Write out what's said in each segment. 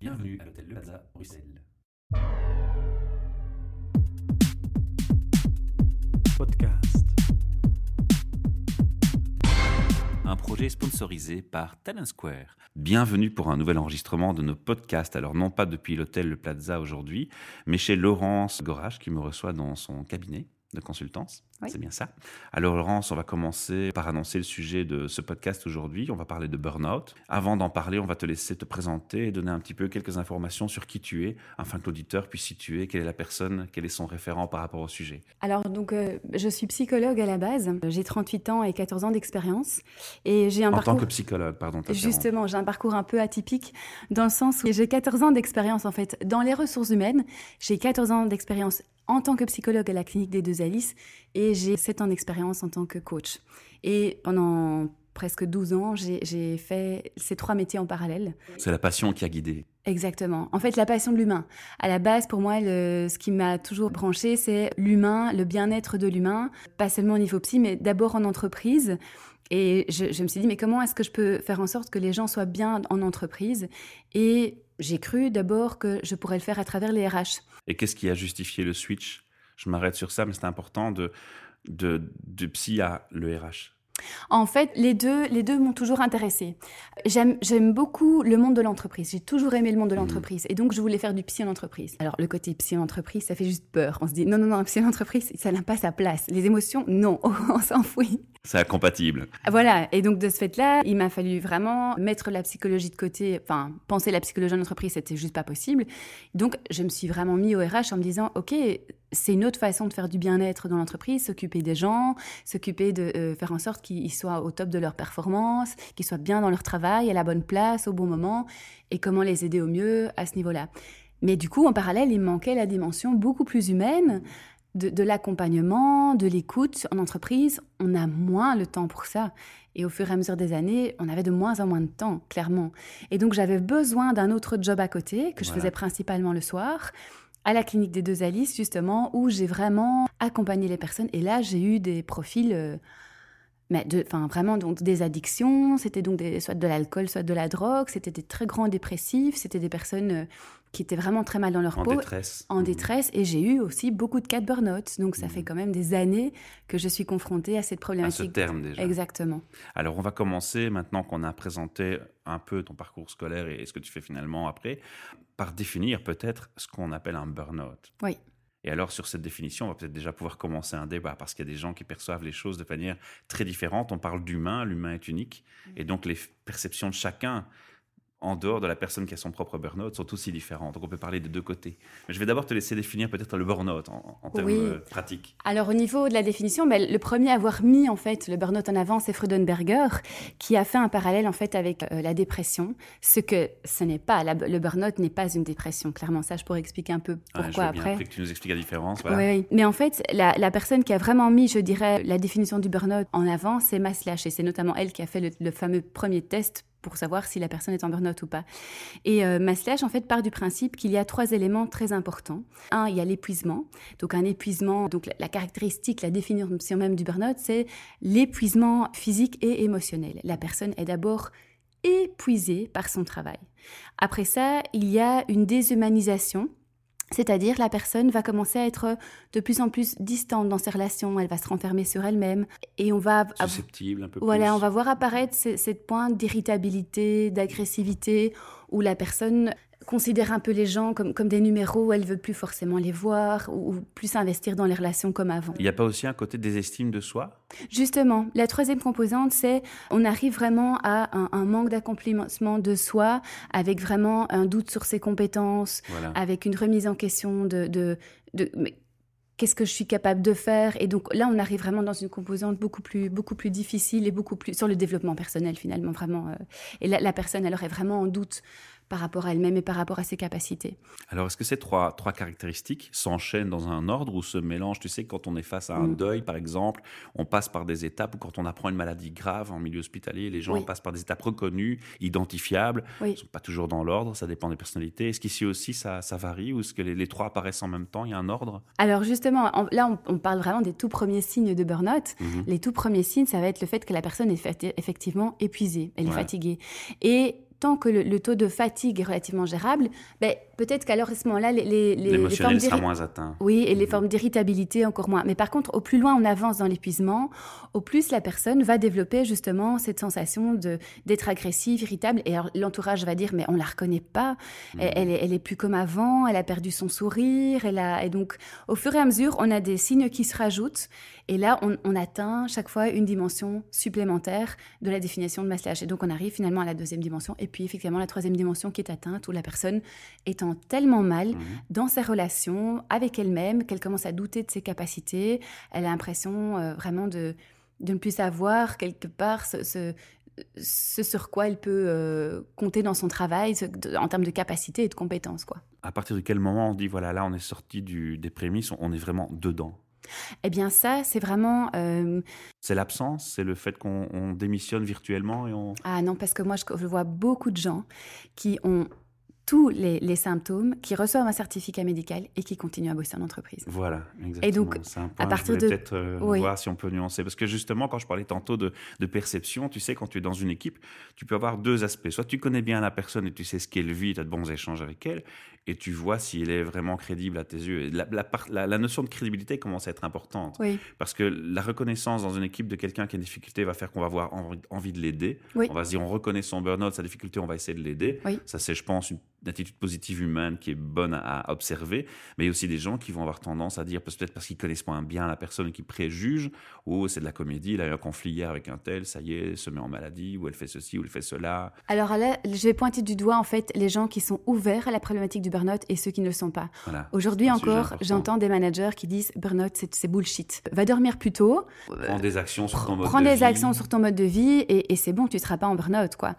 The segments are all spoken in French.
Bienvenue à l'hôtel Le Plaza, Bruxelles. Podcast. Un projet sponsorisé par Talent Square. Bienvenue pour un nouvel enregistrement de nos podcasts. Alors non pas depuis l'hôtel Le Plaza aujourd'hui, mais chez Laurence Gorache qui me reçoit dans son cabinet de consultance. Oui. C'est bien ça. Alors Laurence, on va commencer par annoncer le sujet de ce podcast aujourd'hui. On va parler de burn-out. Avant d'en parler, on va te laisser te présenter et donner un petit peu quelques informations sur qui tu es, afin que l'auditeur puisse situer quelle est la personne, quel est son référent par rapport au sujet. Alors, donc, euh, je suis psychologue à la base. J'ai 38 ans et 14 ans d'expérience. Et j'ai un En parcours. tant que psychologue, pardon. Justement, j'ai un parcours un peu atypique dans le sens où j'ai 14 ans d'expérience en fait dans les ressources humaines. J'ai 14 ans d'expérience en tant que psychologue à la clinique des deux Alices et j'ai 7 ans d'expérience en tant que coach. Et pendant presque 12 ans, j'ai j'ai fait ces trois métiers en parallèle. C'est la passion qui a guidé. Exactement. En fait, la passion de l'humain. À la base, pour moi, le- ce qui m'a toujours branché, c'est l'humain, le bien-être de l'humain, pas seulement au niveau psy, mais d'abord en entreprise. Et je, je me suis dit, mais comment est-ce que je peux faire en sorte que les gens soient bien en entreprise Et j'ai cru d'abord que je pourrais le faire à travers les RH. Et qu'est-ce qui a justifié le switch? Je m'arrête sur ça, mais c'est important de, de, de psy à le RH. En fait, les deux, les deux m'ont toujours intéressée. J'aime, beaucoup le monde de l'entreprise. J'ai toujours aimé le monde de Mhm. l'entreprise. Et donc, je voulais faire du psy en entreprise. Alors, le côté psy en entreprise, ça fait juste peur. On se dit, non, non, non, psy en entreprise, ça n'a pas sa place. Les émotions, non, on s'enfuit. C'est incompatible. Voilà. Et donc, de ce fait-là, il m'a fallu vraiment mettre la psychologie de côté. Enfin, penser la psychologie en entreprise, c'était juste pas possible. Donc, je me suis vraiment mis au RH en me disant, OK, c'est une autre façon de faire du bien-être dans l'entreprise, s'occuper des gens, s'occuper de euh, faire en sorte qu'ils soient au top de leur performance, qu'ils soient bien dans leur travail, à la bonne place, au bon moment, et comment les aider au mieux à ce niveau-là. Mais du coup, en parallèle, il manquait la dimension beaucoup plus humaine de, de l'accompagnement, de l'écoute en entreprise. On a moins le temps pour ça. Et au fur et à mesure des années, on avait de moins en moins de temps, clairement. Et donc, j'avais besoin d'un autre job à côté, que je Voilà. faisais principalement le soir, à la clinique des deux Alice, justement, où j'ai vraiment accompagné les personnes. Et là, j'ai eu des profils, euh, mais de, enfin, vraiment, donc des addictions. C'était donc des, soit de l'alcool, soit de la drogue. C'était des très grands dépressifs. C'était des personnes euh, qui étaient vraiment très mal dans leur En peau détresse. en Mhm. détresse et j'ai eu aussi beaucoup de cas de burn-out. Donc ça Mhm. fait quand même des années que je suis confrontée à cette À ce problématique. terme déjà. Exactement. Alors on va commencer maintenant qu'on a présenté un peu ton parcours scolaire et ce que tu fais finalement après, par définir peut-être ce qu'on appelle un burn-out. Oui. Et alors sur cette définition, on va peut-être déjà pouvoir commencer un débat parce qu'il y a des gens qui perçoivent les choses de manière très différente. On parle d'humain, l'humain est unique, et donc les perceptions de chacun en dehors de la personne qui a son propre burn-out sont aussi différentes. Donc on peut parler des deux côtés. Mais je vais d'abord te laisser définir peut-être le burn-out en, en termes Oui. euh, pratiques. Alors au niveau de la définition, ben, le premier à avoir mis en fait le burn-out en avant, c'est Freudenberger, qui a fait un parallèle en fait avec euh, la dépression. Ce que ce n'est pas, la- le burn-out n'est pas une dépression. Clairement, ça, je pourrais expliquer un peu Ah, je pourquoi veux bien après. après que tu nous expliques la différence. Voilà. Oui, oui. Mais en fait, la, la personne qui a vraiment mis, je dirais, la définition du burn-out en avant, c'est Maslach. Et c'est notamment elle qui a fait le, le fameux premier test pour savoir si la personne est en burn-out ou pas. Et euh, Maslach, en fait, part du principe qu'il y a trois éléments très importants. Un, il y a l'épuisement. Donc, un épuisement, donc la, la caractéristique, la définition même du burn-out, c'est l'épuisement physique et émotionnel. La personne est d'abord épuisée par son travail. Après ça, il y a une déshumanisation. C'est-à-dire la personne va commencer à être de plus en plus distante dans ses relations, elle va se renfermer sur elle-même et on va Susceptible un peu voilà, plus. on va voir apparaître ce- cette pointe d'irritabilité, d'agressivité où la personne considère un peu les gens comme, comme des numéros, elle veut plus forcément les voir ou, ou plus s'investir dans les relations comme avant. Il n'y a pas aussi un côté désestime de soi? Justement, la troisième composante, c'est on arrive vraiment à un, un manque d'accomplissement de soi, avec vraiment un doute sur ses compétences, Voilà. avec une remise en question de, de, de- mais qu'est-ce que je suis capable de faire? Et donc là on arrive vraiment dans une composante beaucoup plus beaucoup plus difficile et beaucoup plus sur le développement personnel finalement vraiment euh, et là la personne alors est vraiment en doute par rapport à elle-même et par rapport à ses capacités. Alors, est-ce que ces trois, trois caractéristiques s'enchaînent dans un ordre ou se mélangent? Tu sais, quand on est face à un Mm. deuil, par exemple, on passe par des étapes, ou quand on apprend une maladie grave en milieu hospitalier, les gens Oui. passent par des étapes reconnues, identifiables, Oui. ne sont pas toujours dans l'ordre, ça dépend des personnalités. Est-ce qu'ici aussi, ça, ça varie ou est-ce que les, les trois apparaissent en même temps? Il y a un ordre? Alors justement, en- là on, on parle vraiment des tout premiers signes de burn-out. Mhm. Les tout premiers signes, ça va être le fait que la personne est effectivement épuisée, elle est fatiguée. Et tant que le, taux de fatigue est relativement gérable, ben, peut-être qu'alors à ce moment-là, les, les, les, formes sera moins atteint. Oui, et les mhm. formes d'irritabilité encore moins. Mais par contre, au plus loin on avance dans l'épuisement, au plus la personne va développer justement cette sensation de d'être agressive, irritable. Et l'entourage va dire, mais on la reconnaît pas, mhm. elle, est, elle est plus comme avant, elle a perdu son sourire, elle a... et donc au fur et à mesure, on a des signes qui se rajoutent. Et là, on, atteint chaque fois une dimension supplémentaire de la définition de Maslach. Et donc, on arrive finalement à la deuxième dimension. Et puis, effectivement, la troisième dimension qui est atteinte, où la personne étant tellement mal mhm. dans ses relations avec elle-même qu'elle commence à douter de ses capacités. Elle a l'impression euh, vraiment de, de ne plus savoir quelque part ce, ce, sur quoi elle peut euh, compter dans son travail en termes de capacité et de compétences. Quoi. À partir de quel moment on dit, voilà, là, on est sorti du, des prémices, on est vraiment dedans? Eh bien ça, c'est vraiment... Euh, c'est l'absence, c'est le fait qu'on démissionne virtuellement et on... Ah non, parce que moi, je vois beaucoup de gens qui ont tous les, symptômes, qui reçoivent un certificat médical et qui continuent à bosser en entreprise. Voilà, exactement. Et donc, un point à partir de peut-être euh, voir si on peut nuancer, parce que justement, quand je parlais tantôt de, perception, tu sais, quand tu es dans une équipe, tu peux avoir deux aspects. Soit tu connais bien la personne et tu sais ce qu'elle vit, tu as de bons échanges avec elle, et tu vois si elle est vraiment crédible à tes yeux. La, la, la, notion de crédibilité commence à être importante, oui. parce que la reconnaissance dans une équipe de quelqu'un qui a une difficulté va faire qu'on va avoir envie, de l'aider. On va se dire, on reconnaît son burn-out, sa difficulté, on va essayer de l'aider. Ça, c'est, je pense, une d'attitude positive humaine qui est bonne à, observer, mais il y a aussi des gens qui vont avoir tendance à dire, peut-être parce qu'ils connaissent moins bien la personne qui préjuge, ou oh, c'est de la comédie, il a eu un conflit hier avec un tel, ça y est, se met en maladie, ou elle fait ceci, ou elle fait cela. Alors là, je vais pointer du doigt en fait les gens qui sont ouverts à la problématique du burn-out et ceux qui ne le sont pas. Aujourd'hui encore, j'entends des managers qui disent burn-out, c'est bullshit. Va dormir plus tôt. Prends des actions sur ton mode de vie. Prends des actions sur ton mode de vie et, et c'est bon, tu ne seras pas en burn-out, quoi.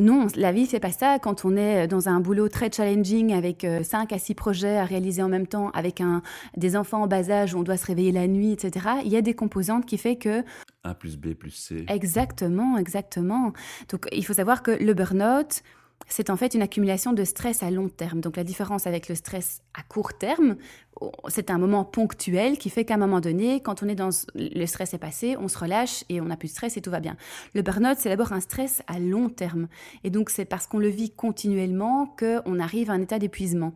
Non, la vie, c'est pas ça. Quand on est dans un boulot très challenging avec 5 euh, à 6 projets à réaliser en même temps, avec un, des enfants en bas âge où on doit se réveiller la nuit, etc., il y a des composantes qui fait que... 1 plus B plus C. Exactement, exactement. Donc, il faut savoir que le burn-out, c'est en fait une accumulation de stress à long terme. Donc la différence avec le stress à court terme, c'est un moment ponctuel qui fait qu'à un moment donné, quand on est dans le stress est passé, on se relâche et on n'a plus de stress et tout va bien. Le burn-out, c'est d'abord un stress à long terme. Et donc c'est parce qu'on le vit continuellement qu'on arrive à un état d'épuisement.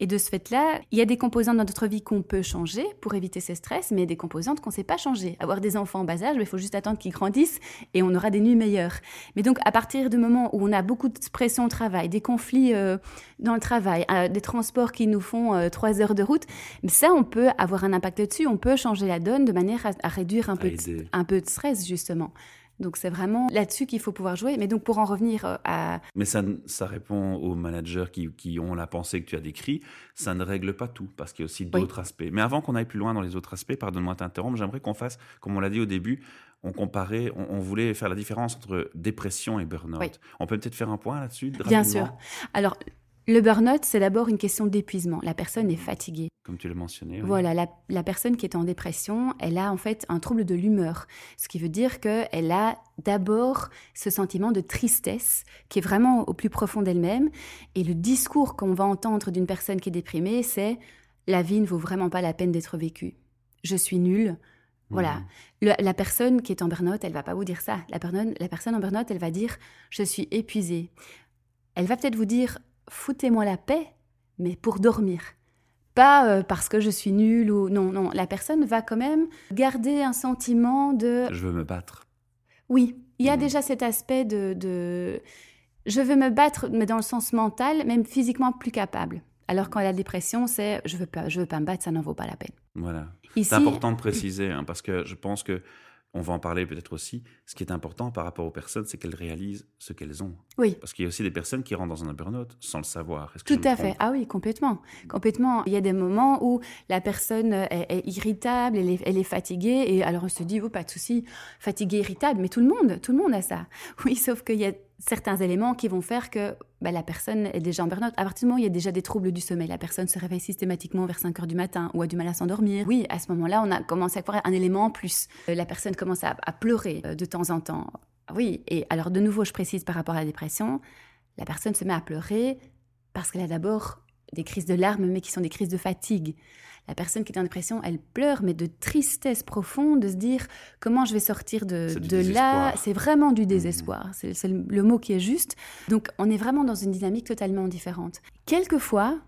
Et de ce fait-là, il y a des composantes dans notre vie qu'on peut changer pour éviter ces stress, mais des composantes qu'on ne sait pas changer. Avoir des enfants en bas âge, il faut juste attendre qu'ils grandissent et on aura des nuits meilleures. Mais donc à partir du moment où on a beaucoup de pression au travail, des conflits euh, dans le travail, euh, des transports qui nous font euh, trois heures de route, mais ça, on peut avoir un impact dessus, on peut changer la donne de manière à, réduire un peu, de, un peu de stress, justement. Donc c'est vraiment là-dessus qu'il faut pouvoir jouer. Mais donc pour en revenir euh, à... Mais ça, ça répond aux managers qui, qui, ont la pensée que tu as décrit. Ça ne règle pas tout parce qu'il y a aussi d'autres aspects. Mais avant qu'on aille plus loin dans les autres aspects, pardonne-moi de t'interrompre, j'aimerais qu'on fasse, comme on l'a dit au début, on comparait, on, voulait faire la différence entre dépression et burn-out. On peut peut-être faire un point là-dessus Bien sûr. Alors le burn-out, c'est d'abord une question d'épuisement. La personne est fatiguée. Comme tu l'as mentionné. Voilà, la, personne qui est en dépression, elle a en fait un trouble de l'humeur. Ce qui veut dire qu'elle a d'abord ce sentiment de tristesse qui est vraiment au plus profond d'elle-même. Et le discours qu'on va entendre d'une personne qui est déprimée, c'est la vie ne vaut vraiment pas la peine d'être vécue. Je suis nulle. Voilà. Mmh. la personne qui est en burn-out, elle va pas vous dire ça. La, la personne en burn-out, elle va dire je suis épuisée. Elle va peut-être vous dire foutez-moi la paix, mais pour dormir. Pas euh, parce que je suis nulle ou non, non. La personne va quand même garder un sentiment de. Je veux me battre. Oui, il y a mmh. déjà cet aspect de, Je veux me battre, mais dans le sens mental, même physiquement plus capable. Alors quand la dépression, c'est je veux pas, je veux pas me battre, ça n'en vaut pas la peine. Voilà. C'est important de préciser, hein, parce que je pense que on va en parler peut-être aussi. Ce qui est important par rapport aux personnes, c'est qu'elles réalisent ce qu'elles ont. Oui. Parce qu'il y a aussi des personnes qui rentrent dans un burn-out sans le savoir. Tout à fait. Ah oui, complètement. Complètement. Il y a des moments où la personne est, irritable, elle est, fatiguée, et alors on se dit, oh, pas de souci, fatiguée, irritable, mais tout le monde, tout le monde a ça. Oui, sauf qu'il y a certains éléments qui vont faire que bah, la personne est déjà en burn-out. À partir du moment où il y a déjà des troubles du sommeil, la personne se réveille systématiquement vers 5 heures du matin ou a du mal à s'endormir. Oui, à ce moment-là, on a commencé à voir un élément en plus. Euh, la personne commence à, pleurer euh, de temps en temps. Oui, et alors de nouveau, je précise par rapport à la dépression, la personne se met à pleurer parce qu'elle a d'abord des crises de larmes, mais qui sont des crises de fatigue. La personne qui est en dépression, elle pleure, mais de tristesse profonde, de se dire comment je vais sortir de, de là? C'est vraiment du mmh. désespoir. C'est le mot qui est juste. Donc, on est vraiment dans une dynamique totalement différente. Quelquefois,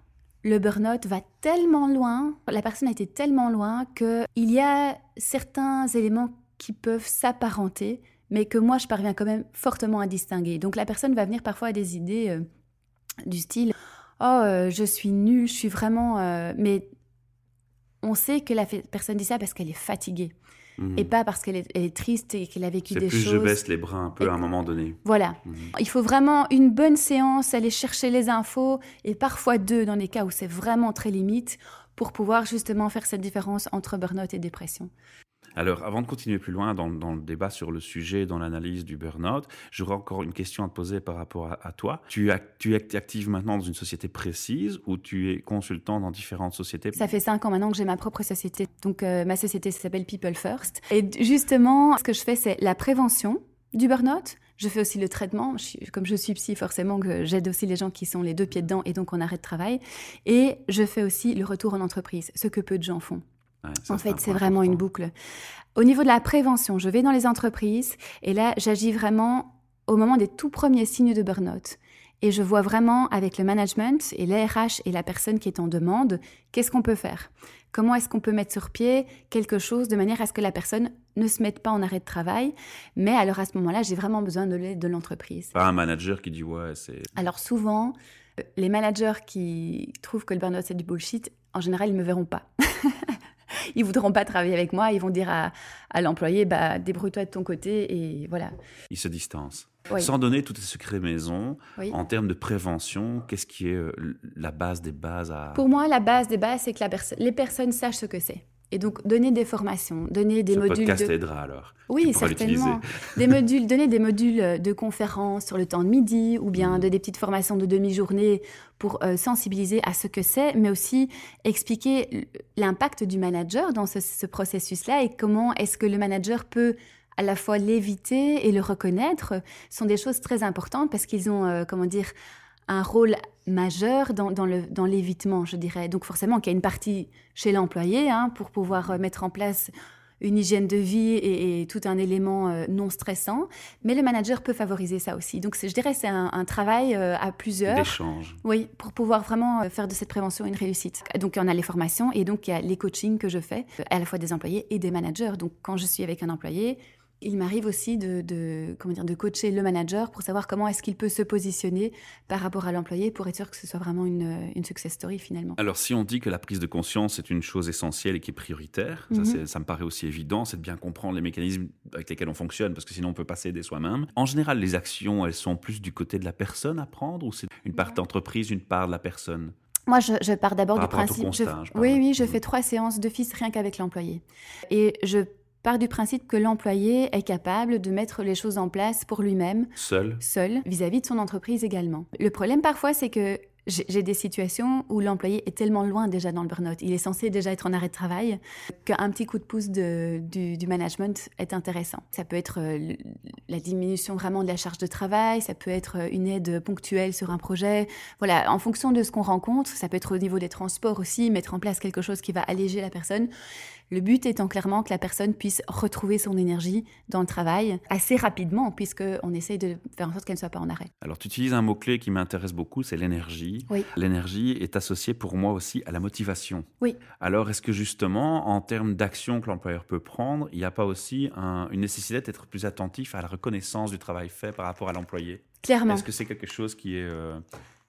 le burn-out va tellement loin, la personne a été tellement loin qu'il y a certains éléments qui peuvent s'apparenter, mais que moi, je parviens quand même fortement à distinguer. Donc, la personne va venir parfois à des idées euh, du style « Oh, euh, je suis nulle, je suis vraiment... Euh, mais on sait que la personne dit ça parce qu'elle est fatiguée. Mhm. Et pas parce qu'elle est, triste et qu'elle a vécu des plus choses. je baisse les bras un peu à un moment donné. Voilà. Mhm. Il faut vraiment une bonne séance, aller chercher les infos, et parfois deux dans les cas où c'est vraiment très limite, pour pouvoir justement faire cette différence entre burn-out et dépression. Alors, avant de continuer plus loin dans, le débat sur le sujet, dans l'analyse du burn-out, j'aurais encore une question à te poser par rapport à, toi. Tu, es active maintenant dans une société précise ou tu es consultant dans différentes sociétés? Ça fait cinq ans maintenant que j'ai ma propre société. Donc, euh, ma société s'appelle People First. Et justement, ce que je fais, c'est la prévention du burn-out. Je fais aussi le traitement. comme je suis psy, forcément, j'aide aussi les gens qui sont les deux pieds dedans et donc on arrête de travail. Et je fais aussi le retour en entreprise, ce que peu de gens font en fait, c'est vraiment une boucle. Au niveau de la prévention, je vais dans les entreprises et là, j'agis vraiment au moment des tout premiers signes de burn-out. Et je vois vraiment avec le management et l'ARH et la personne qui est en demande, qu'est-ce qu'on peut faire? Comment est-ce qu'on peut mettre sur pied quelque chose de manière à ce que la personne ne se mette pas en arrêt de travail? Mais alors à ce moment-là, j'ai vraiment besoin de l'aide de l'entreprise. Pas un manager qui dit ouais, c'est... Alors souvent, euh, les managers qui trouvent que le burn-out c'est du bullshit, en général, ils ne me verront pas. ils voudront pas travailler avec moi. Ils vont dire à, l'employé, bah, débrouille-toi de ton côté et voilà. Ils se distancent. Sans donner tous les secrets maison, en termes de prévention, qu'est-ce qui est euh, la base des bases à... Pour moi, la base des bases, c'est que la les personnes sachent ce que c'est. Et donc, donner des formations, donner des Ce modules. podcast de... aidera alors. Oui, certainement. des modules, donner des modules de conférences sur le temps de midi ou bien mmh. de, des petites formations de demi-journée pour euh, sensibiliser à ce que c'est, mais aussi expliquer l'impact du manager dans ce, processus-là et comment est-ce que le manager peut à la fois l'éviter et le reconnaître sont des choses très importantes parce qu'ils ont, euh, comment dire, un rôle majeur dans, dans l'évitement, je dirais. Donc forcément qu'il y a une partie chez l'employé hein, pour pouvoir euh, mettre en place une hygiène de vie et, tout un élément euh, non stressant, mais le manager peut favoriser ça aussi. Donc je dirais c'est un, travail euh, à plusieurs. D'échange. Oui, pour pouvoir vraiment faire de cette prévention une réussite. Donc on a les formations et donc il y a les coachings que je fais, à la fois des employés et des managers. Donc quand je suis avec un employé, il m'arrive aussi de, comment dire, de coacher le manager pour savoir comment est-ce qu'il peut se positionner par rapport à l'employé pour être sûr que ce soit vraiment une, une, success story finalement. Alors si on dit que la prise de conscience est une chose essentielle et qui est prioritaire, ça, mhm. ça, me paraît aussi évident, c'est de bien comprendre les mécanismes avec lesquels on fonctionne parce que sinon on peut pas s'aider soi-même. En général, les actions, elles sont plus du côté de la personne à prendre ou c'est une part d'entreprise, une part de la personne? Moi, je, pars d'abord du principe. oui, oui, je fais trois séances d'office rien qu'avec l'employé. Et je part du principe que l'employé est capable de mettre les choses en place pour lui-même. Seul. Seul, vis-à-vis de son entreprise également. Le problème parfois, c'est que j'ai des situations où l'employé est tellement loin déjà dans le burn-out, il est censé déjà être en arrêt de travail, qu'un petit coup de pouce du, management est intéressant. Ça peut être euh, la diminution vraiment de la charge de travail, ça peut être euh, une aide ponctuelle sur un projet. Voilà, en fonction de ce qu'on rencontre, ça peut être au niveau des transports aussi, mettre en place quelque chose qui va alléger la personne. Le but étant clairement que la personne puisse retrouver son énergie dans le travail assez rapidement, puisqu'on essaye de faire en sorte qu'elle ne soit pas en arrêt. Alors, tu utilises un mot-clé qui m'intéresse beaucoup, c'est l'énergie. Oui. L'énergie est associée pour moi aussi à la motivation. Oui. Alors, est-ce que justement, en termes d'action que l'employeur peut prendre, il n'y a pas aussi une nécessité d'être plus attentif à la reconnaissance du travail fait par rapport à l'employé? Clairement. Est-ce que c'est quelque chose qui est... Euh,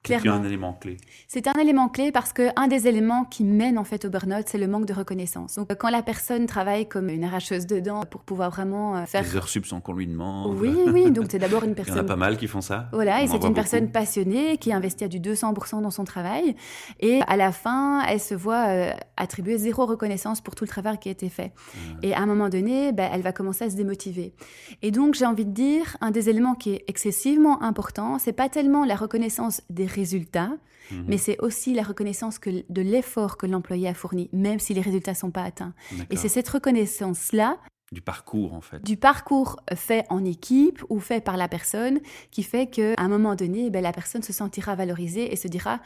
c'est un élément clé. C'est un élément clé parce que un des éléments qui mène en fait au burn-out, c'est le manque de reconnaissance. Donc quand la personne travaille comme une arracheuse de dents pour pouvoir vraiment euh, faire des heures sub sans qu'on lui demande. Oui, oui. Donc c'est d'abord une personne. Il y en a pas mal qui font ça. Voilà, et c'est une personne passionnée qui investit à du 200% dans son travail et à la fin, elle se voit euh, attribuer zéro reconnaissance pour tout le travail qui a été fait. Et à un moment donné, ben, elle va commencer à se démotiver. Et donc j'ai envie de dire un des éléments qui est excessivement important, c'est pas tellement la reconnaissance des résultats, mhm. mais c'est aussi la reconnaissance que, de l'effort que l'employé a fourni, même si les résultats ne sont pas atteints. Et c'est cette reconnaissance-là du parcours en fait. Du parcours fait en équipe ou fait par la personne qui fait qu'à un moment donné, ben, la personne se sentira valorisée et se dira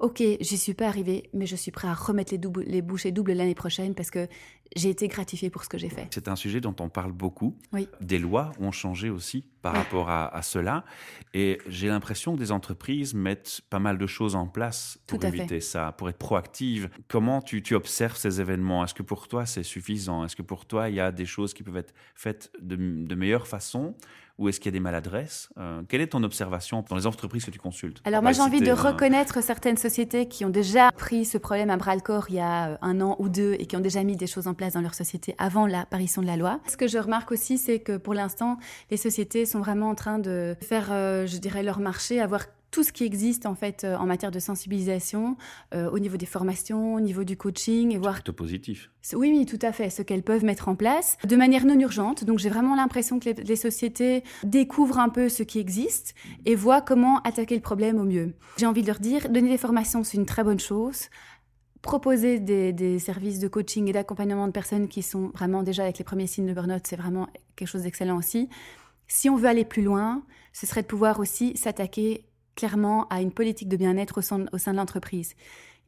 ok, j'y suis pas arrivée, mais je suis prêt à remettre les, les bouchées doubles l'année prochaine parce que j'ai été gratifiée pour ce que j'ai fait. C'est un sujet dont on parle beaucoup. Oui. Des lois ont changé aussi par rapport à, cela. Et j'ai l'impression que des entreprises mettent pas mal de choses en place pour éviter ça, pour être proactives. Comment tu, tu observes ces événements? Est-ce que pour toi c'est suffisant? Est-ce que pour toi il y a des choses qui peuvent être faites de, de meilleure façon? Ou est-ce qu'il y a des maladresses euh, Quelle est ton observation dans les entreprises que tu consultes? Alors moi j'ai envie de reconnaître certaines sociétés qui ont déjà pris ce problème à bras le corps il y a euh, un an ou deux et qui ont déjà mis des choses en place dans leur société avant l'apparition de la loi. Ce que je remarque aussi c'est que pour l'instant les sociétés sont vraiment en train de faire, euh, je dirais, leur marché, avoir tout ce qui existe en fait euh, en matière de sensibilisation, euh, au niveau des formations, au niveau du coaching, et voir. Plutôt positif. Oui, oui, tout à fait. Ce qu'elles peuvent mettre en place de manière non urgente. Donc j'ai vraiment l'impression que les, sociétés découvrent un peu ce qui existe et voient comment attaquer le problème au mieux. J'ai envie de leur dire, donner des formations, c'est une très bonne chose. Proposer des, des services de coaching et d'accompagnement de personnes qui sont vraiment déjà avec les premiers signes de burn-out, c'est vraiment quelque chose d'excellent aussi. Si on veut aller plus loin, ce serait de pouvoir aussi s'attaquer clairement à une politique de bien-être au au sein de l'entreprise.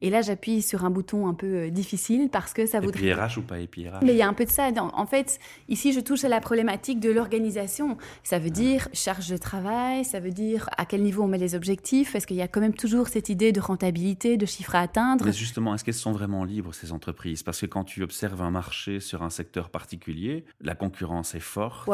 Et là, j'appuie sur un bouton un peu euh, difficile parce que ça voudrait. EPRH ou pas EPRH Mais il y a un peu de ça. En fait, ici, je touche à la problématique de l'organisation. Ça veut dire charge de travail, ça veut dire à quel niveau on met les objectifs. Est-ce qu'il y a quand même toujours cette idée de rentabilité, de chiffres à atteindre? Mais justement, est-ce qu'elles sont vraiment libres, ces entreprises? Parce que quand tu observes un marché sur un secteur particulier, la concurrence est forte,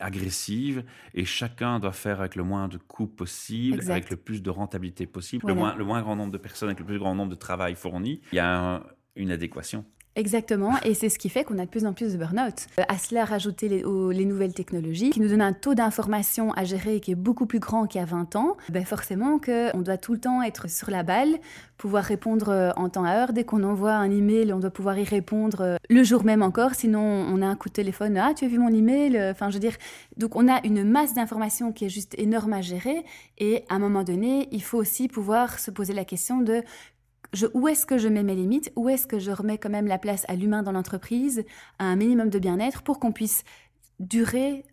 agressive, et chacun doit faire avec le moins de coûts possible, avec le plus de rentabilité possible, le, moins, le moins grand nombre de personnes, avec le plus grand nombre de travail fourni, il y a une adéquation. Exactement, et c'est ce qui fait qu'on a de plus en plus de burn-out. Euh, à cela, rajouter les, les, nouvelles technologies qui nous donnent un taux d'information à gérer qui est beaucoup plus grand qu'il y a 20 ans. Ben forcément qu'on doit tout le temps être sur la balle, pouvoir répondre euh, en temps à heure. Dès qu'on envoie un email, on doit pouvoir y répondre euh, le jour même encore, sinon on a un coup de téléphone. Ah, tu as vu mon email Enfin, je veux dire, donc on a une masse d'informations qui est juste énorme à gérer, et à un moment donné, il faut aussi pouvoir se poser la question de où est-ce que je mets mes limites, où est-ce que je remets quand même la place à l'humain dans l'entreprise, à un minimum de bien-être pour qu'on puisse durer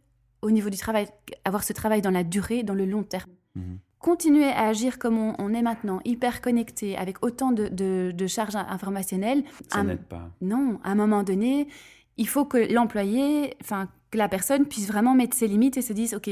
au niveau du travail, avoir ce travail dans la durée, dans le long terme? Mhm. Continuer à agir comme on, est maintenant, hyper connecté, avec autant de, charges informationnelles. Ça n'aide pas. Non, à un moment donné, il faut que l'employé, enfin, que la personne puisse vraiment mettre ses limites et se dise, OK,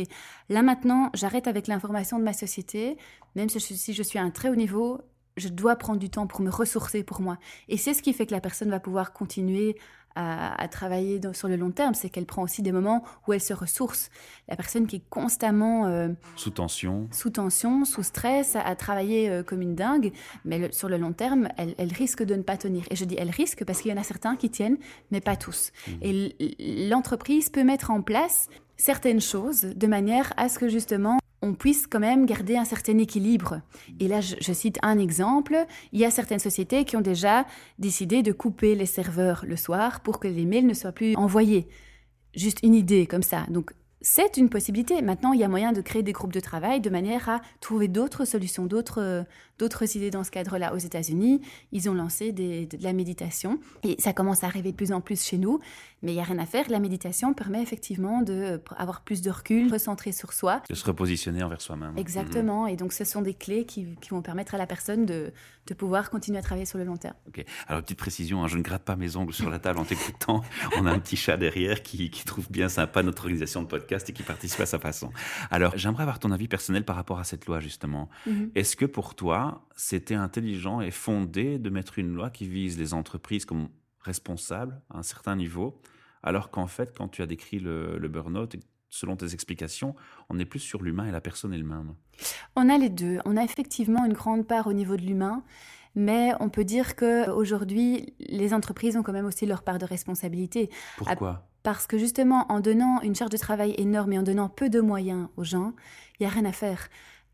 là maintenant, j'arrête avec l'information de ma société, même si je suis à un très haut niveau, je dois prendre du temps pour me ressourcer pour moi. Et c'est ce qui fait que la personne va pouvoir continuer à, travailler sur le long terme, c'est qu'elle prend aussi des moments où elle se ressource. La personne qui est constamment euh, sous tension, sous tension, sous stress, à, travailler euh, comme une dingue, mais sur le long terme, elle, risque de ne pas tenir. Et je dis elle risque parce qu'il y en a certains qui tiennent, mais pas tous. Mmh. Et l'entreprise peut mettre en place certaines choses de manière à ce que justement on puisse quand même garder un certain équilibre. Et là, je, cite un exemple. Il y a certaines sociétés qui ont déjà décidé de couper les serveurs le soir pour que les mails ne soient plus envoyés. Juste une idée comme ça. Donc, c'est une possibilité. Maintenant, il y a moyen de créer des groupes de travail de manière à trouver d'autres solutions, d'autres, d'autres idées dans ce cadre-là. Aux États-Unis, ils ont lancé de la méditation et ça commence à arriver de plus en plus chez nous. Mais il n'y a rien à faire. La méditation permet effectivement d'avoir plus de recul, recentrer sur soi. De se repositionner envers soi-même. Exactement. Mhm. Et donc, ce sont des clés qui, vont permettre à la personne de, de, pouvoir continuer à travailler sur le long terme. Ok. Alors, petite précision, hein, je ne gratte pas mes ongles sur la table en t'écoutant. On a un petit chat derrière qui, qui trouve bien sympa notre organisation de podcast et qui participe à sa façon. Alors, j'aimerais avoir ton avis personnel par rapport à cette loi, justement. Mhm. Est-ce que pour toi, c'était intelligent et fondé de mettre une loi qui vise les entreprises comme responsables à un certain niveau, alors qu'en fait, quand tu as décrit le, le burn-out, selon tes explications, on est plus sur l'humain et la personne elle-même. On a les deux. On a effectivement une grande part au niveau de l'humain, mais on peut dire que aujourd'hui, les entreprises ont quand même aussi leur part de responsabilité. Pourquoi? Parce que justement, en donnant une charge de travail énorme et en donnant peu de moyens aux gens, il n'y a rien à faire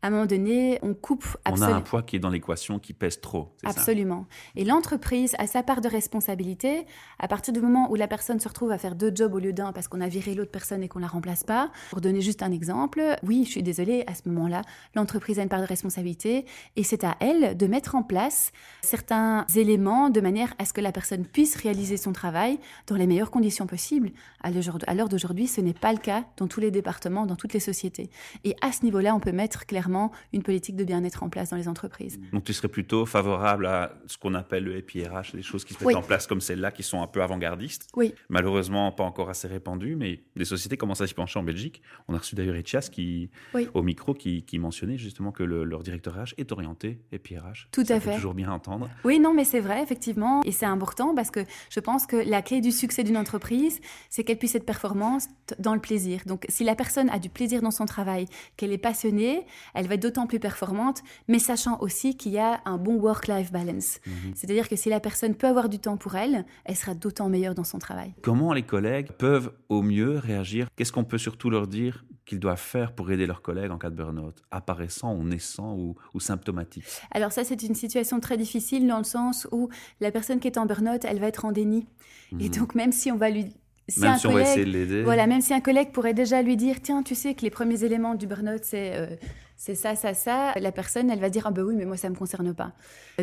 à un moment donné, on coupe. On a un poids qui est dans l'équation qui pèse trop. Absolument. Et l'entreprise a sa part de responsabilité. À partir du moment où la personne se retrouve à faire deux jobs au lieu d'un parce qu'on a viré l'autre personne et qu'on la remplace pas, pour donner juste un exemple, oui, je suis désolée, à ce moment-là, l'entreprise a une part de responsabilité et c'est à elle de mettre en place certains éléments de manière à ce que la personne puisse réaliser son travail dans les meilleures conditions possibles. À l'heure d'aujourd'hui, ce n'est pas le cas dans tous les départements, dans toutes les sociétés. Et à ce niveau-là, on peut mettre clairement vraiment une politique de bien-être en place dans les entreprises. Donc tu serais plutôt favorable à ce qu'on appelle le EPRH, des choses qui se mettent en place comme celle-là, qui sont un peu avant-gardistes. Oui. Malheureusement, pas encore assez répandues, mais des sociétés commencent à s'y pencher en Belgique. On a reçu d'ailleurs Etias qui, au micro qui, mentionnait justement que leur directeur RH est orienté EPRH. Tout Ça à fait. toujours bien entendre. Oui, non, mais c'est vrai, effectivement. Et c'est important parce que je pense que la clé du succès d'une entreprise, c'est qu'elle puisse être performante dans le plaisir. Donc, si la personne a du plaisir dans son travail, qu'elle est passionnée, elle va être d'autant plus performante, mais sachant aussi qu'il y a un bon work-life balance. Mhm. C'est-à-dire que si la personne peut avoir du temps pour elle, elle sera d'autant meilleure dans son travail. Comment les collègues peuvent au mieux réagir? Qu'est-ce qu'on peut surtout leur dire qu'ils doivent faire pour aider leurs collègues en cas de burn-out, apparaissant ou naissant ou, ou symptomatique? Alors ça, c'est une situation très difficile dans le sens où la personne qui est en burn-out, elle va être en déni. Et mhm. donc même si on va lui même si on va essayer de l'aider. Voilà, même si un collègue pourrait déjà lui dire Tiens, tu sais que les premiers éléments du burn-out, c'est euh, c'est ça, ça, ça, la personne, elle va dire Ah ben oui, mais moi, ça ne me concerne pas.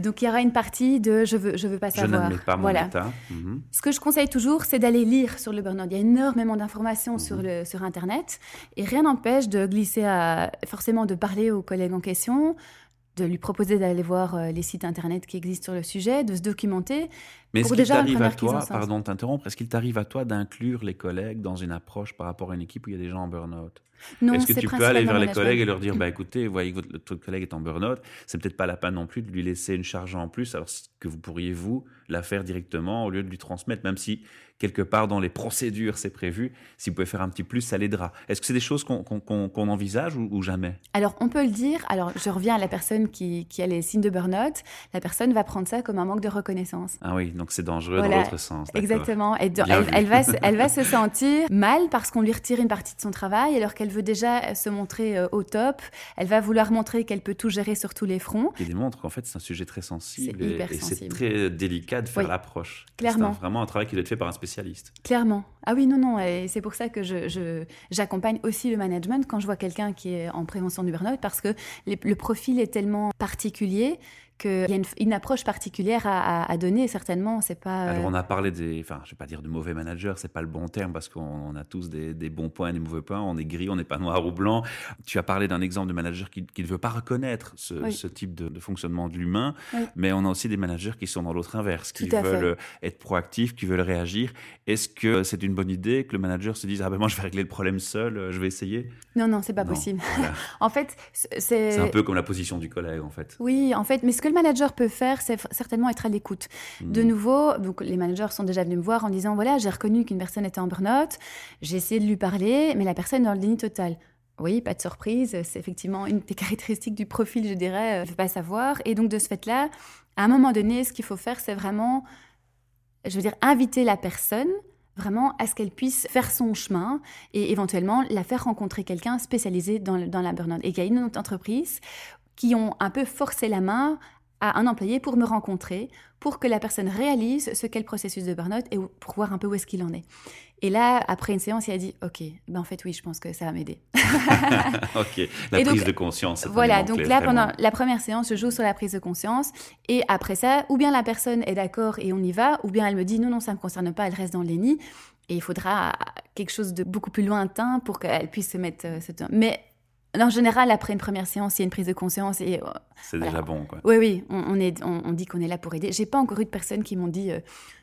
Donc, il y aura une partie de Je veux, je veux pas savoir. Je pas mon voilà. état. Mhm. Ce que je conseille toujours, c'est d'aller lire sur le burn-out. Il y a énormément d'informations sur, mhm. le, sur Internet et rien n'empêche de glisser à, forcément de parler aux collègues en question, de lui proposer d'aller voir euh, les sites internet qui existent sur le sujet, de se documenter. Mais est-ce qu'il t'arrive à toi, pardon de t'interrompre, est-ce qu'il t'arrive à toi d'inclure les collègues dans une approche par rapport à une équipe où il y a des gens en burn-out? Est-ce que tu peux aller vers les collègues et leur dire, bah écoutez, vous voyez que votre, collègue est en burn-out, c'est peut-être pas la peine non plus de lui laisser une charge en plus, alors que vous pourriez vous la faire directement au lieu de lui transmettre, même si quelque part dans les procédures c'est prévu, si vous pouvez faire un petit plus, ça l'aidera. Est-ce que c'est des choses qu'on envisage ou, jamais? Alors on peut le dire, alors je reviens à la personne qui, a les signes de burn-out, la personne va prendre ça comme un manque de reconnaissance. Ah oui, donc c'est dangereux dans l'autre sens. Exactement, et elle, va, elle va se sentir mal parce qu'on lui retire une partie de son travail alors qu'elle veut déjà se montrer euh, au top, elle va vouloir montrer qu'elle peut tout gérer sur tous les fronts. Qui démontre qu'en fait c'est un sujet très sensible et, c'est très délicat de faire l'approche. Clairement. C'est vraiment un travail qui doit être fait par un spécialiste. Clairement. Ah oui, non, non, et c'est pour ça que j'accompagne je, aussi le management quand je vois quelqu'un qui est en prévention du burn-out parce que le profil est tellement particulier qu'il y a une, approche particulière à, donner, certainement. C'est pas. Alors, on a parlé des. Enfin, je vais pas dire de mauvais managers, c'est pas le bon terme parce qu'on a tous des, bons points et des mauvais points. On est gris, on n'est pas noir ou blanc. Tu as parlé d'un exemple de manager qui, ne veut pas reconnaître ce, type de, fonctionnement de l'humain, mais on a aussi des managers qui sont dans l'autre inverse, qui veulent être proactifs, qui veulent réagir. Est-ce que c'est une bonne idée que le manager se dise Ah ben moi, je vais régler le problème seul, je vais essayer? Non, non, c'est pas possible. en fait, c'est. C'est un peu comme la position du collègue, en fait. Oui, en fait, mais ce que le manager peut faire, c'est certainement être à l'écoute. De hmm. nouveau, donc les managers sont déjà venus me voir en disant voilà, j'ai reconnu qu'une personne était en burn-out, j'ai essayé de lui parler, mais la personne est dans le déni total. Oui, pas de surprise, c'est effectivement une des caractéristiques du profil, je dirais, je ne veux pas savoir. Et donc de ce fait-là, à un moment donné, ce qu'il faut faire, c'est vraiment, je veux dire, inviter la personne vraiment à ce qu'elle puisse faire son chemin et éventuellement la faire rencontrer quelqu'un spécialisé dans, dans la burn-out. Et qu'il y a une autre entreprise qui ont un peu forcé la main à un employé pour me rencontrer, pour que la personne réalise ce qu'est le processus de burn-out et pour voir un peu où est-ce qu'il en est. Et là, après une séance, il a dit OK, ben en fait, oui, je pense que ça va m'aider. OK, la prise de conscience. Voilà, donc là, pendant la première séance, je joue sur la prise de conscience. Et après ça, ou bien la personne est d'accord et on y va, ou bien elle me dit non, non, ça ne me concerne pas, elle reste dans le déni. Et il faudra quelque chose de beaucoup plus lointain pour qu'elle puisse se mettre. Euh, Mais en général, après une première séance, il y a une prise de conscience et. Euh, c'est déjà bon, quoi. Oui, oui, on, est, on, dit qu'on est là pour aider. J'ai pas encore eu de personnes qui m'ont dit euh,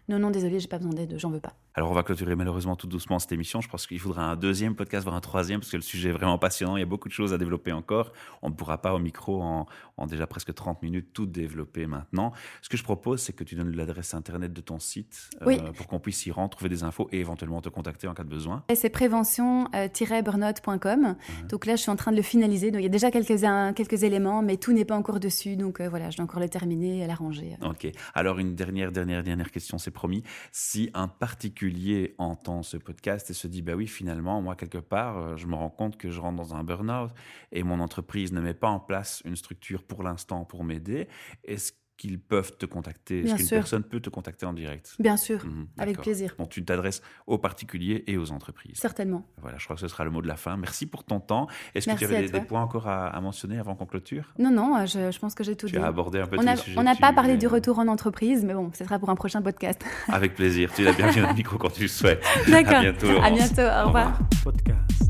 non, non, désolé, j'ai pas besoin d'aide, j'en veux pas. Alors, on va clôturer malheureusement tout doucement cette émission. Je pense qu'il faudra un deuxième podcast, voire un troisième, parce que le sujet est vraiment passionnant. Il y a beaucoup de choses à développer encore. On ne pourra pas au micro en, déjà presque 30 minutes tout développer maintenant. Ce que je propose, c'est que tu donnes l'adresse internet de ton site euh, pour qu'on puisse y rentrer, trouver des infos et éventuellement te contacter en cas de besoin. C'est prévention-burnout.com. Donc là, je suis en train de le finaliser. Donc il y a déjà quelques, quelques éléments, mais tout n'est pas encore dessus. Donc euh, voilà, je dois encore le terminer et l'arranger. Ok. Alors une dernière, dernière, dernière question, c'est promis. Si un particulier entend ce podcast et se dit, bah oui, finalement, moi, quelque part, euh, je me rends compte que je rentre dans un burn-out et mon entreprise ne met pas en place une structure pour l'instant pour m'aider, est-ce qu'ils peuvent te contacter Est-ce qu'une personne peut te contacter en direct Bien sûr, mhm, avec plaisir. Donc tu t'adresses aux particuliers et aux entreprises. Certainement. Voilà, je crois que ce sera le mot de la fin. Merci pour ton temps. Est-ce que tu avais des, points encore à, mentionner avant qu'on clôture? Non, non, je, pense que j'ai tout dit. Tu as abordé un peu on a, On n'a pas parlé du retour en entreprise, mais bon, ce sera pour un prochain podcast. Avec plaisir. Tu l'as bien dans le micro quand tu le souhaites. D'accord. À bientôt. À bientôt. Au revoir. Podcast.